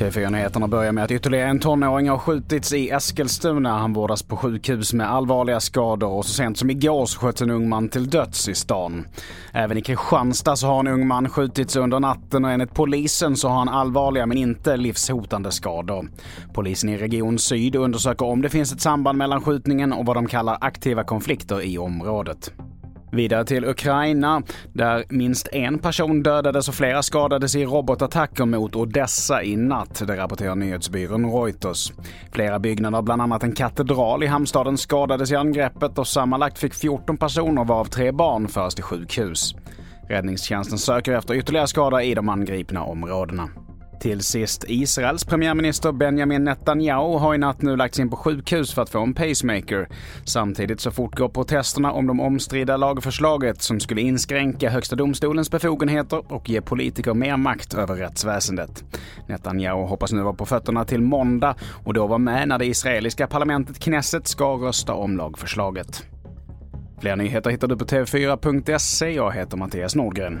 TV4-nyheterna börjar med att ytterligare en tonåring har skjutits i Eskilstuna. Han vårdas på sjukhus med allvarliga skador och så sent som igår så sköts en ung man till döds i stan. Även i Kristianstad så har en ung man skjutits under natten och enligt polisen så har han allvarliga men inte livshotande skador. Polisen i Region Syd undersöker om det finns ett samband mellan skjutningen och vad de kallar aktiva konflikter i området. Vidare till Ukraina, där minst en person dödades och flera skadades i robotattacker mot Odessa i natt, det rapporterar nyhetsbyrån Reuters. Flera byggnader, bland annat en katedral i hamnstaden, skadades i angreppet och sammanlagt fick 14 personer, varav tre barn, föras till sjukhus. Räddningstjänsten söker efter ytterligare skada i de angripna områdena. Till sist, Israels premiärminister Benjamin Netanyahu har i natt nu lagts in på sjukhus för att få en pacemaker. Samtidigt så fortgår protesterna om de omstridda lagförslaget som skulle inskränka Högsta domstolens befogenheter och ge politiker mer makt över rättsväsendet. Netanyahu hoppas nu vara på fötterna till måndag och då vara med när det israeliska parlamentet Knesset ska rösta om lagförslaget. Fler nyheter hittar du på tv4.se. Jag heter Mattias Nordgren.